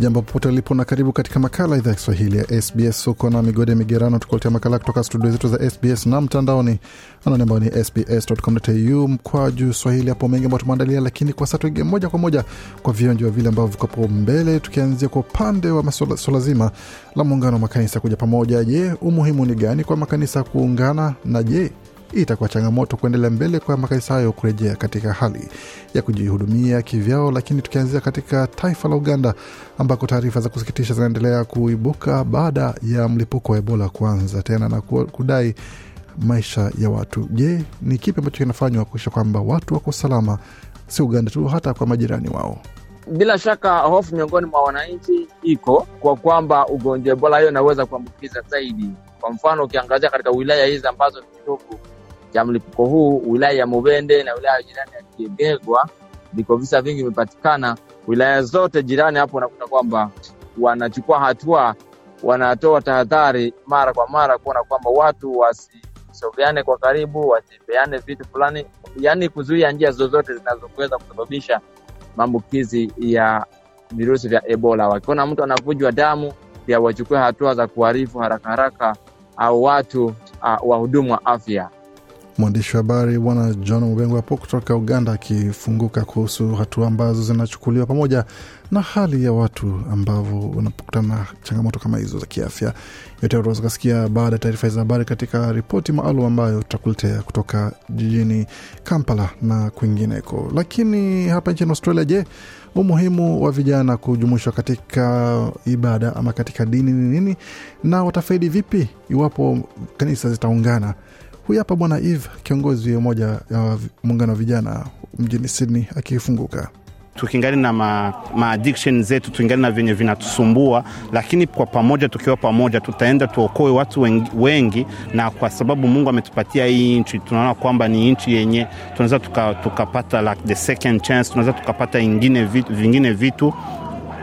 Jambo popote ulipo na karibu katika makala idhaa ya Kiswahili ya SBS. Uko na migode migerano, tukuletea makala kutoka studio zetu za SBS na mtandaoni anwani ambao ni sbs.com.au mkwa juu swahili. Hapo mengi ambayo tumeandalia, lakini kwa sasa tuingie moja kwa moja kwa vionjo vile ambavyo vikopo mbele, tukianzia kwa upande wa swala zima la muungano wa makanisa kuja pamoja. Je, umuhimu ni gani kwa makanisa kuungana na je itakuwa changamoto kuendelea mbele kwa makanisa hayo kurejea katika hali ya kujihudumia kivyao. Lakini tukianzia katika taifa la Uganda ambako taarifa za kusikitisha zinaendelea kuibuka baada ya mlipuko wa Ebola kuanza tena na kudai maisha ya watu. Je, ni kipi ambacho kinafanywa kuhakikisha kwamba watu wako salama, si Uganda tu, hata kwa majirani wao? Bila shaka hofu miongoni mwa wananchi iko kwa kwamba ugonjwa Ebola hiyo inaweza kuambukiza zaidi. Kwa mfano, ukiangazia katika wilaya hizi ambazo vitovu cha mlipuko huu, wilaya ya Mubende na wilaya jirani ya Kiegegwa, ndiko visa vingi vimepatikana. Wilaya zote jirani hapo, unakuta kwamba wanachukua hatua, wanatoa tahadhari mara kwa mara kuona kwamba watu wasisogeane kwa karibu, wasipeane vitu fulani, yaani kuzuia njia zozote zinazoweza kusababisha maambukizi ya virusi vya Ebola. Wakiona mtu anavujwa damu, pia wachukue hatua za kuharifu haraka haraka au watu uh, wahudumu wa afya. Mwandishi wa habari Bwana John Mubengo hapo kutoka Uganda akifunguka kuhusu hatua ambazo zinachukuliwa pamoja na hali ya watu ambavyo wanapokutana na changamoto kama hizo za kiafya. Yote utaweza kusikia baada ya taarifa hizi habari katika ripoti maalum ambayo tutakuletea kutoka jijini Kampala na kwingineko. Lakini hapa nchini Australia, je, umuhimu wa vijana kujumuishwa katika ibada ama katika dini ni nini, na watafaidi vipi iwapo kanisa zitaungana? Huyu hapa Bwana Eve, kiongozi mmoja moja ya muungano wa vijana mjini Sydney, akifunguka tukingali na ma, ma zetu tukingali na vyenye vinatusumbua, lakini kwa pamoja, tukiwa pamoja, tutaenda tuokoe watu wengi, wengi. Na kwa sababu Mungu ametupatia hii nchi, tunaona kwamba ni nchi yenye tunaweza tukapata tuka like the second chance, tunaweza tukapata ingine vingine vitu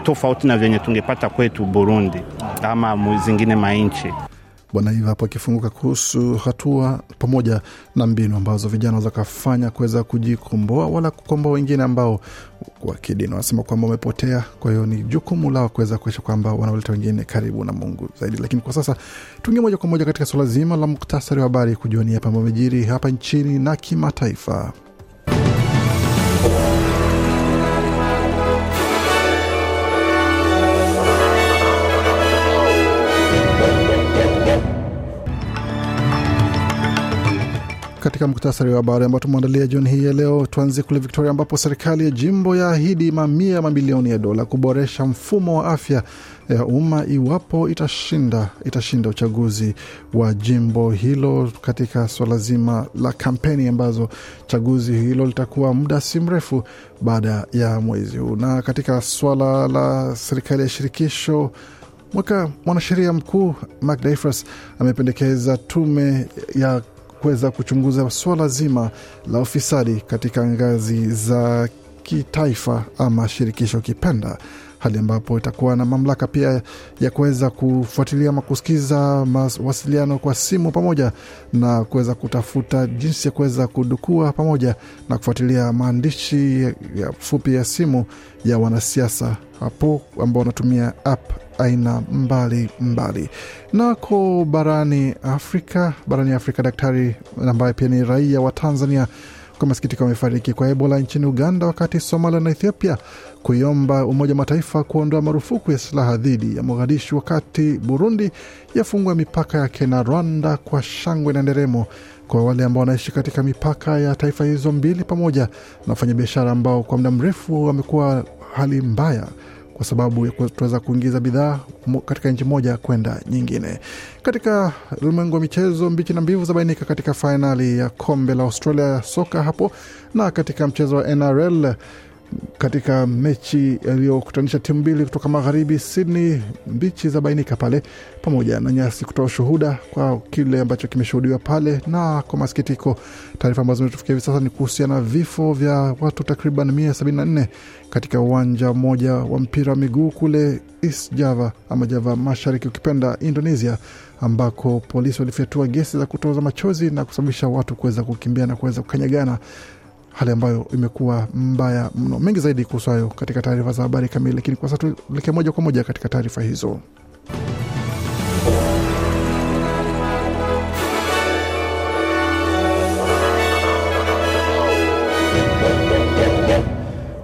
tofauti na vyenye tungepata kwetu Burundi ama zingine mainchi. Bwana Iva hapo akifunguka kuhusu hatua pamoja na mbinu ambazo vijana wanaweza kafanya kuweza kujikomboa wala kukomboa wengine ambao kwa kidini wanasema kwamba wamepotea. Kwa hiyo ni jukumu lao kuweza kuisha kwamba wanaleta wengine karibu na Mungu zaidi. Lakini kwa sasa tuingie moja kwa moja katika suala zima la muktasari wa habari, kujionia pamba amejiri hapa nchini na kimataifa. Katika muktasari wa habari ambao tumeandalia jioni hii ya leo, tuanzie kule Victoria ambapo serikali ya jimbo yaahidi mamia mamilioni ya dola kuboresha mfumo wa afya ya umma iwapo itashinda itashinda uchaguzi wa jimbo hilo katika swala zima la kampeni ambazo chaguzi hilo litakuwa muda si mrefu baada ya mwezi huu. Na katika swala la serikali ya shirikisho mwaka mwanasheria mkuu Mark Dreyfus amependekeza tume ya kuweza kuchunguza suala zima la ufisadi katika ngazi za kitaifa ama shirikisho kipenda, hali ambapo itakuwa na mamlaka pia ya kuweza kufuatilia ama kusikiza mawasiliano kwa simu pamoja na kuweza kutafuta jinsi ya kuweza kudukua pamoja na kufuatilia maandishi ya fupi ya simu ya wanasiasa hapo ambao wanatumia app aina mbali mbali. Nako barani Afrika, barani Afrika, daktari ambaye pia ni raia wa Tanzania kwa masikitiko amefariki kwa Ebola nchini Uganda, wakati Somalia na Ethiopia kuiomba Umoja wa Mataifa kuondoa marufuku ya silaha dhidi ya Mogadishu, wakati Burundi yafungua mipaka yake na Rwanda kwa shangwe na nderemo. Kwa wale ambao wanaishi katika mipaka ya taifa hizo mbili, pamoja na wafanyabiashara ambao kwa muda mrefu wamekuwa hali mbaya kwa sababu ya kuweza kuingiza bidhaa katika nchi moja kwenda nyingine. Katika ulimwengu wa michezo, mbichi na mbivu zabainika katika fainali ya kombe la Australia ya soka hapo, na katika mchezo wa NRL katika mechi iliyokutanisha timu mbili kutoka magharibi Sydney, mbichi za bainika pale, pamoja na nyasi kutoa ushuhuda kwa kile ambacho kimeshuhudiwa pale. Na kwa masikitiko, taarifa ambazo zimetufikia hivi sasa ni kuhusiana na vifo vya watu takriban mia sabini na nne katika uwanja mmoja wa mpira wa miguu kule East Java ama Java Mashariki ukipenda Indonesia, ambako polisi walifyatua gesi za kutoza machozi na kusababisha watu kuweza kukimbia na kuweza kukanyagana hali ambayo imekuwa mbaya mno. Mengi zaidi kuhusu hayo katika taarifa za habari kamili, lakini kwa sasa tuelekee moja kwa moja katika taarifa hizo.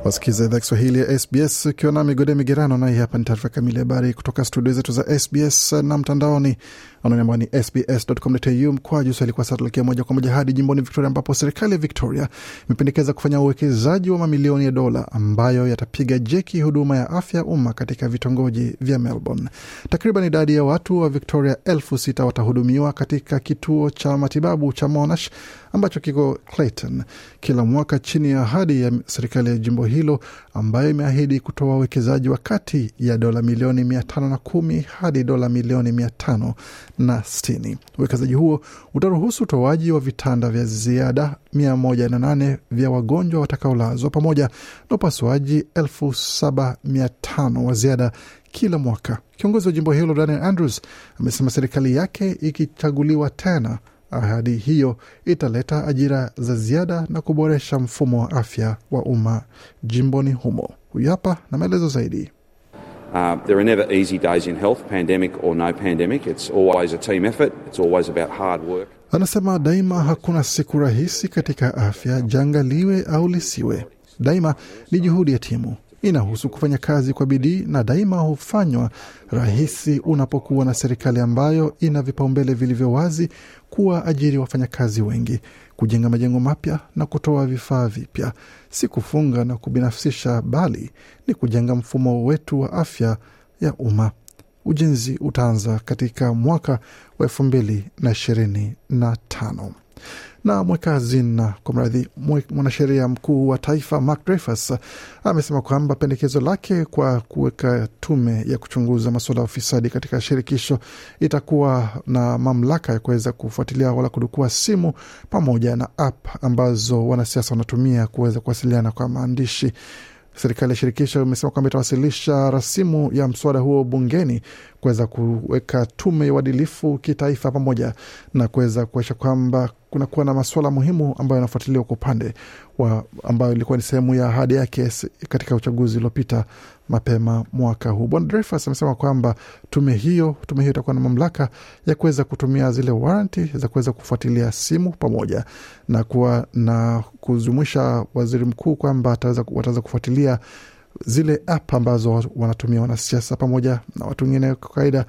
Wasikiza idhaa Kiswahili ya SBS ukiwa na migode migerano, naye hapa ni taarifa kamili habari kutoka studio zetu za SBS na mtandaoni anwani ambao ni sbs.com.au mkwaju swahili. Kwa sasa tuelekea moja kwa moja hadi jimboni Victoria, ambapo serikali ya Victoria imependekeza kufanya uwekezaji wa mamilioni ya dola ambayo yatapiga jeki huduma ya afya ya umma katika vitongoji vya Melbourne. Takriban idadi ya watu wa Victoria elfu sita watahudumiwa katika kituo cha matibabu cha Monash ambacho kiko Clayton kila mwaka chini ya ahadi ya serikali ya jimbo hilo ambayo imeahidi kutoa uwekezaji wa kati ya dola milioni mia tano na kumi hadi dola milioni mia tano na sitini. Uwekezaji huo utaruhusu utoaji wa vitanda vya ziada mia moja na nane vya wagonjwa watakaolazwa pamoja na upasuaji elfu saba mia tano wa ziada kila mwaka. Kiongozi wa jimbo hilo Daniel Andrews amesema serikali yake ikichaguliwa tena ahadi hiyo italeta ajira za ziada na kuboresha mfumo wa afya wa umma jimboni humo. Huyu hapa na maelezo zaidi. Uh, there are never easy days in health, pandemic or no pandemic. It's always a team effort. It's always about hard work. Anasema daima hakuna siku rahisi katika afya, janga liwe au lisiwe. Daima ni juhudi ya timu, inahusu kufanya kazi kwa bidii na daima hufanywa rahisi unapokuwa na serikali ambayo ina vipaumbele vilivyo wazi, kuwa ajiri wafanyakazi wengi, kujenga majengo mapya na kutoa vifaa vipya, si kufunga na kubinafsisha, bali ni kujenga mfumo wetu wa afya ya umma. Ujenzi utaanza katika mwaka wa elfu mbili na ishirini na tano na mweka kwa mradhi mwanasheria mkuu wa taifa Mark Dreyfus amesema kwamba pendekezo lake kwa kuweka tume ya kuchunguza masuala ya ufisadi katika shirikisho itakuwa na mamlaka ya kuweza kufuatilia wala kudukua simu pamoja na app ambazo wanasiasa wanatumia kuweza kuwasiliana kwa maandishi. Serikali ya shirikisho imesema kwamba itawasilisha rasimu ya mswada huo bungeni kuweza kuweka tume ya uadilifu kitaifa pamoja na kuweza kuesha kwamba kunakuwa na masuala muhimu ambayo yanafuatiliwa kwa upande wa ambayo ilikuwa ni sehemu ya ahadi yake katika uchaguzi uliopita mapema mwaka huu. Bwana Dreyfus amesema kwamba tume hiyo tume hiyo itakuwa na mamlaka ya kuweza kutumia zile waranti za kuweza kufuatilia simu pamoja na kuwa na kujumuisha waziri mkuu kwamba wataweza kufuatilia zile app ambazo wanatumia wanasiasa pamoja na watu wengine kwa kawaida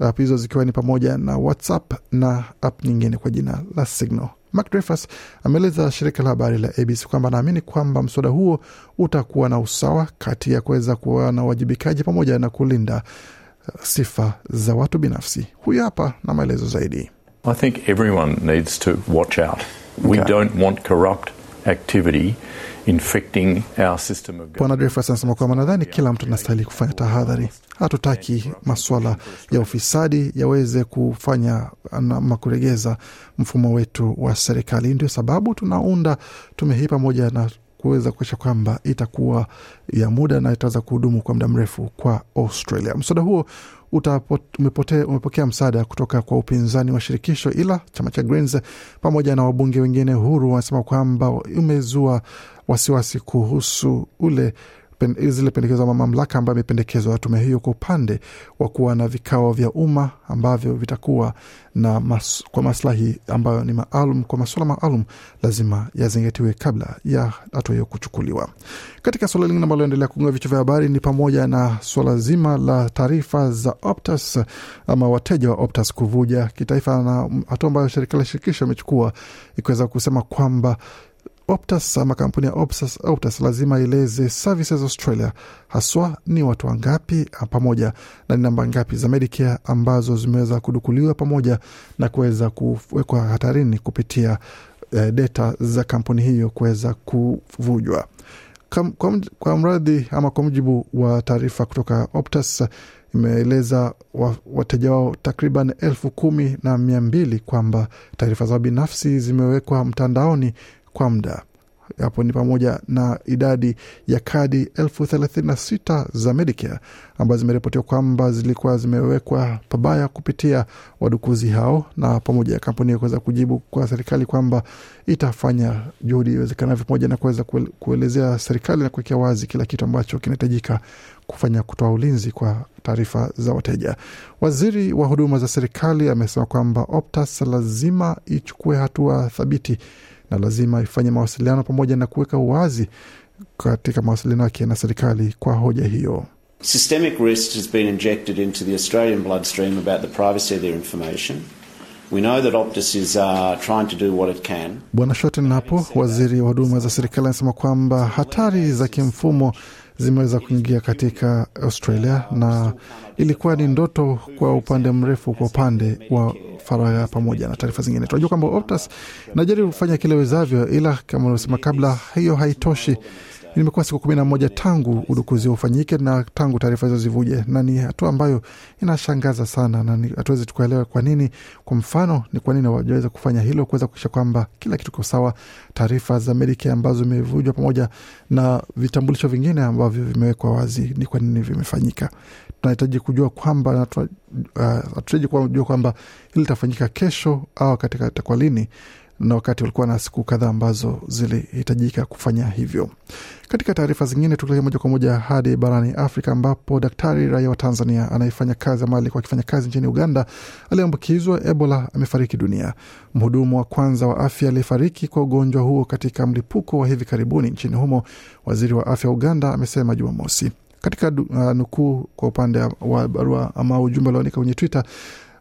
app hizo zikiwa ni pamoja na WhatsApp na app nyingine kwa jina la Signal. Mark Dreyfus ameeleza shirika la habari la ABC kwamba anaamini kwamba mswada huo utakuwa na usawa kati ya kuweza kuwa na uwajibikaji pamoja na kulinda sifa za watu binafsi. Huyu hapa na maelezo zaidi. I think everyone needs to watch out. We Okay. don't want corrupt activity infecting our system of Bwana Dreyfus anasema kwamba nadhani kila mtu anastahili kufanya tahadhari. Hatutaki maswala ya ufisadi yaweze kufanya ama kuregeza mfumo wetu wa serikali. Ndio sababu tunaunda tume hii pamoja na kuweza kuakisha kwamba itakuwa ya muda na itaweza kuhudumu kwa muda mrefu kwa Australia. Mswada huo umepote- umepokea msaada kutoka kwa upinzani wa shirikisho, ila chama cha Greens pamoja na wabunge wengine huru wanasema kwamba umezua wasiwasi kuhusu ule zile pendekezo ama mamlaka ambayo imependekezwa ya tume hiyo kwa upande wa kuwa na vikao vya umma ambavyo vitakuwa na mas, kwa maslahi ambayo ni maalum kwa masuala maalum lazima yazingatiwe kabla ya hatua hiyo kuchukuliwa. Katika suala lingine ambalo endelea kugonga vichwa vya habari ni pamoja na suala zima la taarifa za Optus ama wateja wa Optus kuvuja kitaifa, na hatua ambayo serikali ya shirikisho imechukua ikiweza kusema kwamba Optus ama kampuni ya Optus, Optus lazima ieleze Services Australia haswa ni watu wangapi pamoja na ni namba ngapi za Medicare ambazo zimeweza kudukuliwa pamoja na kuweza kuwekwa hatarini kupitia eh, data za kampuni hiyo kuweza kuvujwa. Kwa, kwa mradhi ama kwa mujibu wa taarifa kutoka Optus imeeleza wateja wao takriban elfu kumi na mia mbili kwamba taarifa zao binafsi zimewekwa mtandaoni kwa muda hapo ni pamoja na idadi ya kadi elfu thelathini na sita za Medicare ambazo zimeripotiwa kwamba zilikuwa zimewekwa pabaya kupitia wadukuzi hao, na pamoja ya kampuni kuweza kujibu kwa serikali kwamba itafanya juhudi iwezekanavyo pamoja na kuweza kuelezea serikali na kuwekea wazi kila kitu ambacho kinahitajika kufanya kutoa ulinzi kwa taarifa za wateja. Waziri wa huduma za serikali amesema kwamba Optus lazima ichukue hatua thabiti na lazima ifanye mawasiliano pamoja na kuweka uwazi katika mawasiliano yake na serikali kwa hoja hiyo. Systemic risk has been injected into the Australian bloodstream about the privacy of their information. We know that Optus is uh, trying to do what it can. Bwana Shorten hapo, waziri wa huduma za serikali anasema kwamba hatari za kimfumo zimeweza kuingia katika Australia na ilikuwa ni ndoto kwa upande mrefu kwa upande wa faragha pamoja na taarifa zingine. Tunajua kwamba Optus inajaribu kufanya kile wezavyo, ila kama ulivyosema kabla, hiyo haitoshi. Imekuwa siku kumi na moja tangu udukuzi ufanyike na tangu taarifa hizo zivuje, na ni hatua ambayo inashangaza sana, na hatuwezi tukaelewa kwa nini. Kwa mfano, ni kwa nini hawajaweza kufanya hilo, kuweza kuisha kwamba kila kitu kiko sawa, taarifa za Medicare ambazo zimevujwa pamoja na vitambulisho vingine ambavyo vimewekwa wazi, ni kwa nini vimefanyika. Tunahitaji kujua kwamba hatuhitaji uh, kujua kwamba hili litafanyika kesho au katika takwa lini na wakati walikuwa na siku kadhaa ambazo zilihitajika kufanya hivyo. Katika taarifa zingine, tukielekea moja kwa moja hadi barani Afrika ambapo daktari raia wa Tanzania anayefanya kazi ama alikuwa akifanya kazi nchini Uganda aliyeambukizwa Ebola amefariki dunia. Mhudumu wa kwanza wa afya aliyefariki kwa ugonjwa huo katika mlipuko wa hivi karibuni nchini humo, waziri wa afya wa Uganda amesema Jumamosi katika uh, nukuu kwa upande wa barua ama ujumbe alioandika kwenye Twitter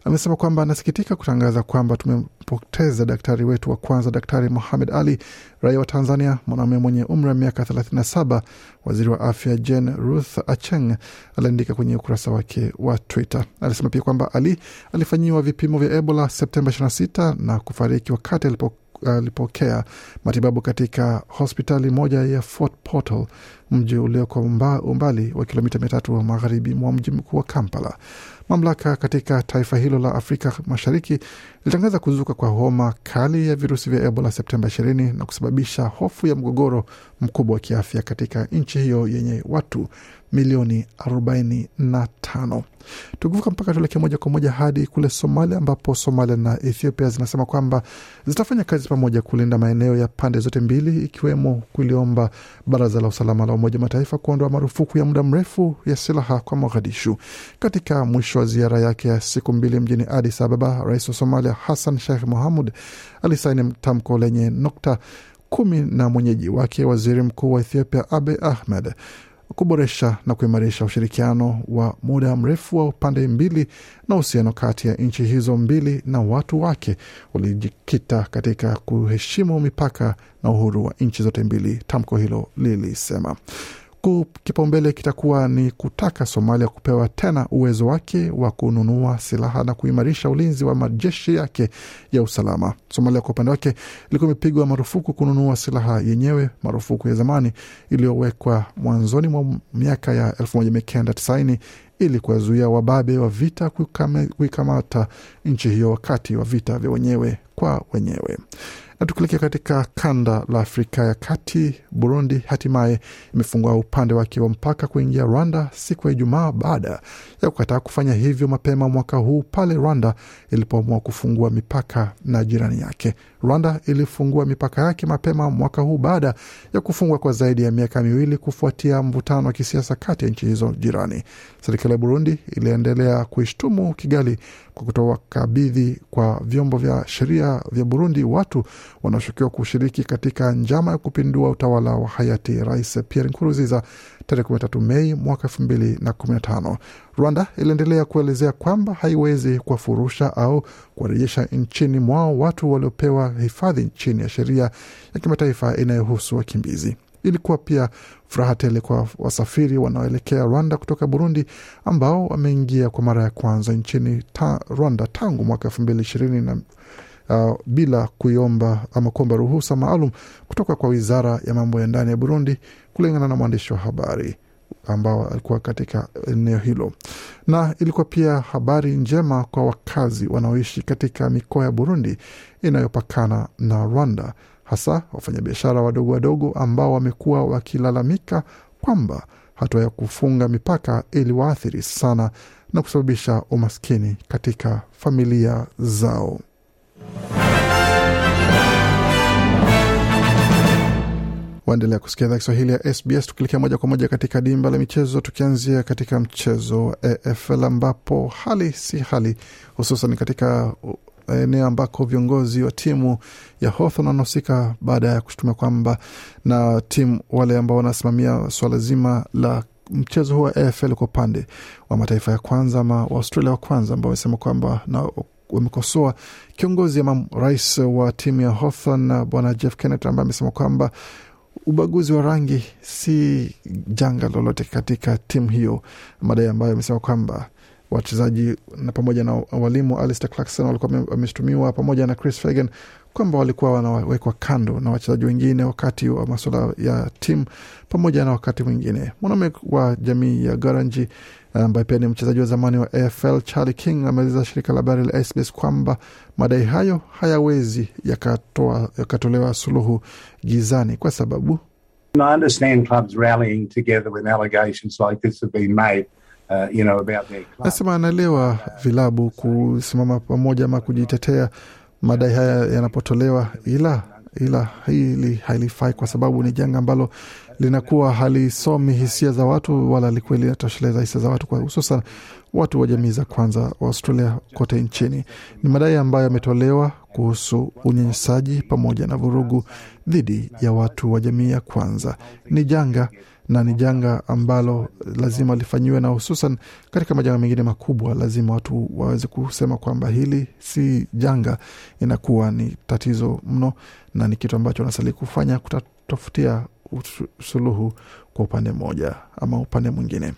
amesema kwamba anasikitika kutangaza kwamba tumempoteza daktari wetu wa kwanza, Daktari Mohamed Ali, raia wa Tanzania, mwanaume mwenye umri wa miaka 37. Waziri wa afya Jane Ruth Acheng aliandika kwenye ukurasa wake wa Twitter. Alisema pia kwamba Ali alifanyiwa vipimo vya Ebola Septemba 26 na kufariki wakati alipo alipokea matibabu katika hospitali moja ya Fort Portal, mji ulioko umba, umbali wa kilomita mia tatu wa magharibi mwa mji mkuu wa Kampala. Mamlaka katika taifa hilo la Afrika Mashariki ilitangaza kuzuka kwa homa kali ya virusi vya Ebola Septemba 20 na kusababisha hofu ya mgogoro mkubwa wa kiafya katika nchi hiyo yenye watu milioni 45. Tukivuka mpaka tuelekee moja kwa moja hadi kule Somalia, ambapo Somalia na Ethiopia zinasema kwamba zitafanya kazi pamoja kulinda maeneo ya pande zote mbili, ikiwemo kuliomba Baraza la Usalama la Umoja Mataifa kuondoa marufuku ya muda mrefu ya silaha kwa Mogadishu. Katika mwisho wa ziara yake ya siku mbili mjini Addis Ababa, rais wa Somalia Hassan Sheikh Mohamud alisaini tamko lenye nukta kumi na mwenyeji wake waziri mkuu wa Ethiopia Abiy Ahmed kuboresha na kuimarisha ushirikiano wa muda mrefu wa pande mbili na uhusiano kati ya nchi hizo mbili na watu wake ulijikita katika kuheshimu mipaka na uhuru wa nchi zote mbili, tamko hilo lilisema. Kipaumbele kitakuwa ni kutaka Somalia kupewa tena uwezo wake wa kununua silaha na kuimarisha ulinzi wa majeshi yake ya usalama. Somalia kwa upande wake ilikuwa imepigwa marufuku kununua silaha yenyewe, marufuku ya zamani iliyowekwa mwanzoni mwa miaka ya 1990 ili kuwazuia wababe wa vita kuikamata nchi hiyo wakati wa vita vya wenyewe kwa wenyewe. Na tukilekea katika kanda la Afrika ya Kati, Burundi hatimaye imefungua upande wake wa mpaka kuingia Rwanda siku ya Ijumaa baada ya kukataa kufanya hivyo mapema mwaka huu pale Rwanda ilipoamua kufungua mipaka na jirani yake. Rwanda ilifungua mipaka yake mapema mwaka huu baada ya kufungwa kwa zaidi ya miaka miwili kufuatia mvutano wa kisiasa kati ya nchi hizo jirani. Serikali ya Burundi iliendelea kuishtumu Kigali kwa kutoa kabidhi kwa vyombo vya sheria vya Burundi watu wanaoshukiwa kushiriki katika njama ya kupindua utawala wa hayati Rais Pierre Nkurunziza tarehe 13 Mei mwaka 2015. Rwanda iliendelea kuelezea kwamba haiwezi kuwafurusha au kuwarejesha nchini mwao watu waliopewa hifadhi chini ya sheria ya kimataifa inayohusu wakimbizi. Ilikuwa pia furaha tele kwa wasafiri wanaoelekea Rwanda kutoka Burundi ambao wameingia kwa mara ya kwanza nchini ta Rwanda tangu mwaka elfu mbili ishirini na uh, bila kuiomba ama kuomba ruhusa maalum kutoka kwa wizara ya mambo ya ndani ya Burundi, kulingana na mwandishi wa habari ambao alikuwa katika eneo hilo. Na ilikuwa pia habari njema kwa wakazi wanaoishi katika mikoa ya Burundi inayopakana na Rwanda, hasa wafanyabiashara wadogo wadogo ambao wamekuwa wakilalamika kwamba hatua ya kufunga mipaka iliwaathiri sana na kusababisha umaskini katika familia zao. Waendelea kusikia idhaa Kiswahili ya SBS, tukielekea moja kwa moja katika dimba la michezo, tukianzia katika mchezo wa AFL ambapo hali si hali, hususan katika eneo ambako viongozi wa timu ya Hawthorn wanahusika baada ya kushutumia kwamba na timu wale ambao wanasimamia swala zima la mchezo huu wa AFL kwa upande wa mataifa ya kwanza ama wa wa kwanza ambao wamesema kwamba na wamekosoa kiongozi ama rais wa timu ya Hawthorn bwana Jeff Kennett ambaye amesema kwamba ubaguzi wa rangi si janga lolote katika timu hiyo, madai ambayo amesema kwamba wachezaji na pamoja na walimu Alistair Clarkson walikuwa wameshutumiwa pamoja na Chris Fagan kwamba walikuwa wanawekwa kando na wachezaji wengine wakati wa masuala ya timu pamoja na wakati mwingine. Mwanaume wa jamii ya Garanji ambaye pia ni mchezaji wa zamani wa AFL Charlie King ameeleza shirika la habari la SBS kwamba madai hayo hayawezi yakatoa yakatolewa suluhu gizani kwa sababu I understand clubs rallying together when allegations like this have been made. Uh, you know, about their club. Nasema anaelewa vilabu kusimama pamoja ama kujitetea madai haya yanapotolewa, ila ila hili halifai kwa sababu ni janga ambalo linakuwa halisomi hisia za watu wala likuwa linatosheleza hisia za watu, kwa hususan watu wa jamii za kwanza wa Australia kote nchini. Ni madai ambayo yametolewa kuhusu unyanyasaji pamoja na vurugu dhidi ya watu wa jamii ya kwanza. Ni janga na ni janga ambalo lazima lifanyiwe, na hususan katika majanga mengine makubwa, lazima watu waweze kusema kwamba hili si janga, inakuwa ni tatizo mno, na ni kitu ambacho wanastahili kufanya kutafutia suluhu kwa upande mmoja ama upande mwingine.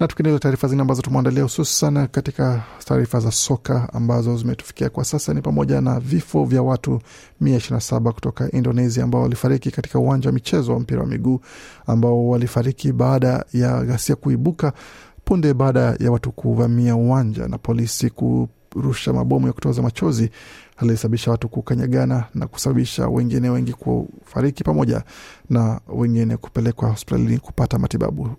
Na tukiendelea taarifa zingine ambazo tumeandalia hususan katika taarifa za soka ambazo zimetufikia kwa sasa ni pamoja na vifo vya watu mia ishirini na saba kutoka Indonesia ambao walifariki katika uwanja wa michezo wa mpira wa miguu ambao walifariki baada ya ghasia kuibuka punde baada ya watu kuvamia uwanja na polisi kurusha mabomu ya kutoza machozi alisababisha watu kukanyagana na kusababisha wengine wengi kufariki pamoja na wengine kupelekwa hospitalini kupata matibabu.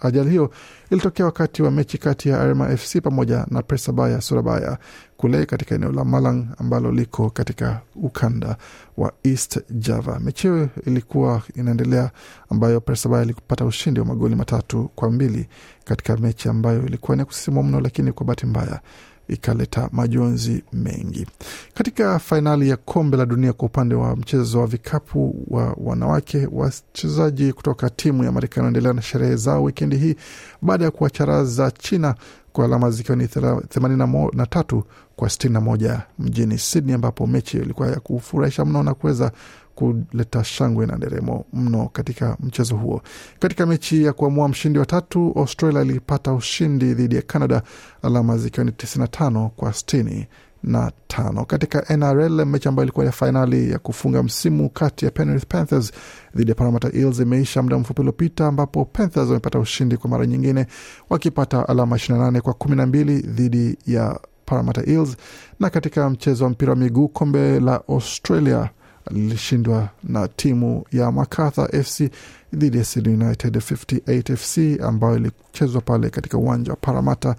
Ajali hiyo ilitokea wakati wa mechi kati ya Arema FC pamoja na Persebaya Surabaya kule katika eneo la Malang ambalo liko katika ukanda wa East Java. Mechi hiyo ilikuwa inaendelea, ambayo Persebaya ilipata ushindi wa magoli matatu kwa mbili katika mechi ambayo ilikuwa ni kusisimua mno, lakini kwa bahati mbaya ikaleta majonzi mengi. Katika fainali ya kombe la dunia kwa upande wa mchezo wa vikapu wa wanawake, wachezaji kutoka timu ya Marekani wanaendelea na sherehe zao wikendi hii baada ya kuwacharaza China kwa alama zikiwa ni themanini na tatu kwa sitini na moja mjini Sydney, ambapo mechi ilikuwa ya kufurahisha mno na kuweza kuleta shangwe na nderemo mno katika mchezo huo. Katika mechi ya kuamua mshindi wa tatu, Australia ilipata ushindi dhidi ya Canada, alama zikiwa ni 95 kwa 60 na tano. Katika NRL, mechi ambayo ilikuwa ya fainali ya kufunga msimu kati ya Penrith Panthers dhidi ya Parramatta Eels imeisha muda mfupi uliopita, ambapo Panthers wamepata ushindi kwa mara nyingine wakipata alama 28 kwa 12 dhidi ya Parramatta Eels. Na katika mchezo wa mpira wa miguu, kombe la Australia lilishindwa na timu ya Macarthur FC dhidi ya Sydney United 58 FC ambayo ilichezwa pale katika uwanja wa Paramata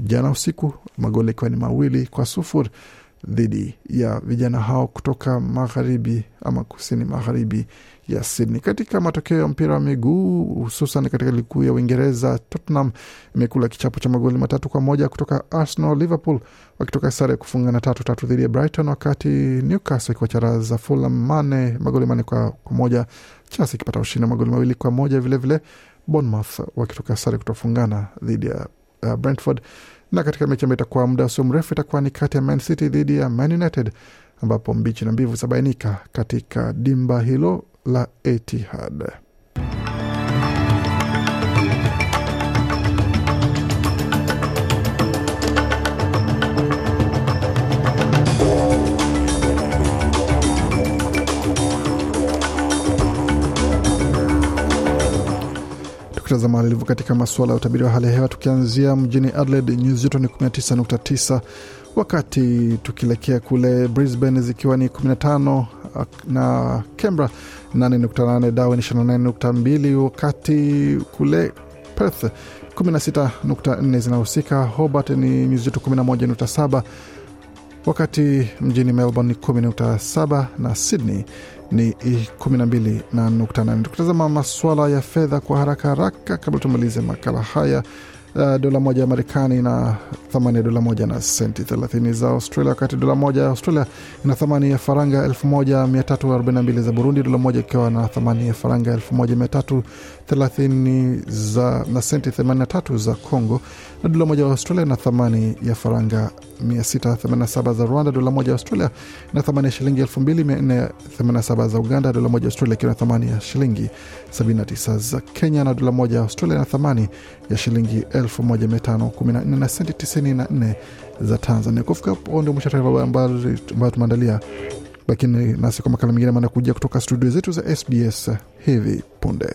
jana usiku, magoli ikiwa ni mawili kwa sufuri dhidi ya vijana hao kutoka magharibi ama kusini magharibi ya Sydney. Katika matokeo ya mpira wa miguu hususan katika ligi kuu ya Uingereza, Tottenham imekula kichapo cha magoli matatu kwa moja kutoka Arsenal. Liverpool wakitoka sare ya kufungana tatu tatu dhidi ya Brighton, wakati Newcastle ikiwacharaza Fulham mane magoli mane kwa, kwa moja. Chelsea ikipata ushindi magoli mawili kwa moja vilevile Bournemouth wakitoka sare kutofungana dhidi ya uh, Brentford, na katika mechi ambayo itakuwa muda sio mrefu itakuwa ni kati ya Man City dhidi ya Man United, ambapo mbichi na mbivu zabainika katika dimba hilo la Etihad. Tukitazama lilivyo katika masuala ya utabiri wa hali ya hewa, tukianzia mjini Adelaide nyuzi joto ni 19.9, wakati tukielekea kule Brisbane zikiwa ni 15 na Canberra 8.8, Darwin 28.2, wakati kule Perth 16.4 zinahusika. Hobart ni nyuzi joto 11.7 wakati mjini Melbourne ni 10.7 na Sydney ni 12.8. Tukitazama masuala ya fedha kwa haraka haraka kabla tumalize makala haya. Uh, dola moja ya Marekani na thamani ya dola moja na senti 30 za Australia, wakati dola moja ya Australia ina thamani ya faranga 1342 za Burundi, dola moja ikiwa na thamani ya faranga 1330 za na senti 83 za Congo, na dola moja ya Australia na thamani ya faranga 687 za Rwanda, dola moja ya Australia na thamani ya shilingi 2487 za Uganda, dola moja ya Australia ikiwa na thamani ya shilingi 79 za Kenya, na dola moja ya Australia na thamani ya shilingi 1514 na senti 94 za Tanzania. Kufika hapo ndio mwisho taarifa ambayo tumeandalia. Lakini nasi kwa makala mengine manakuja kutoka studio zetu za SBS hivi punde.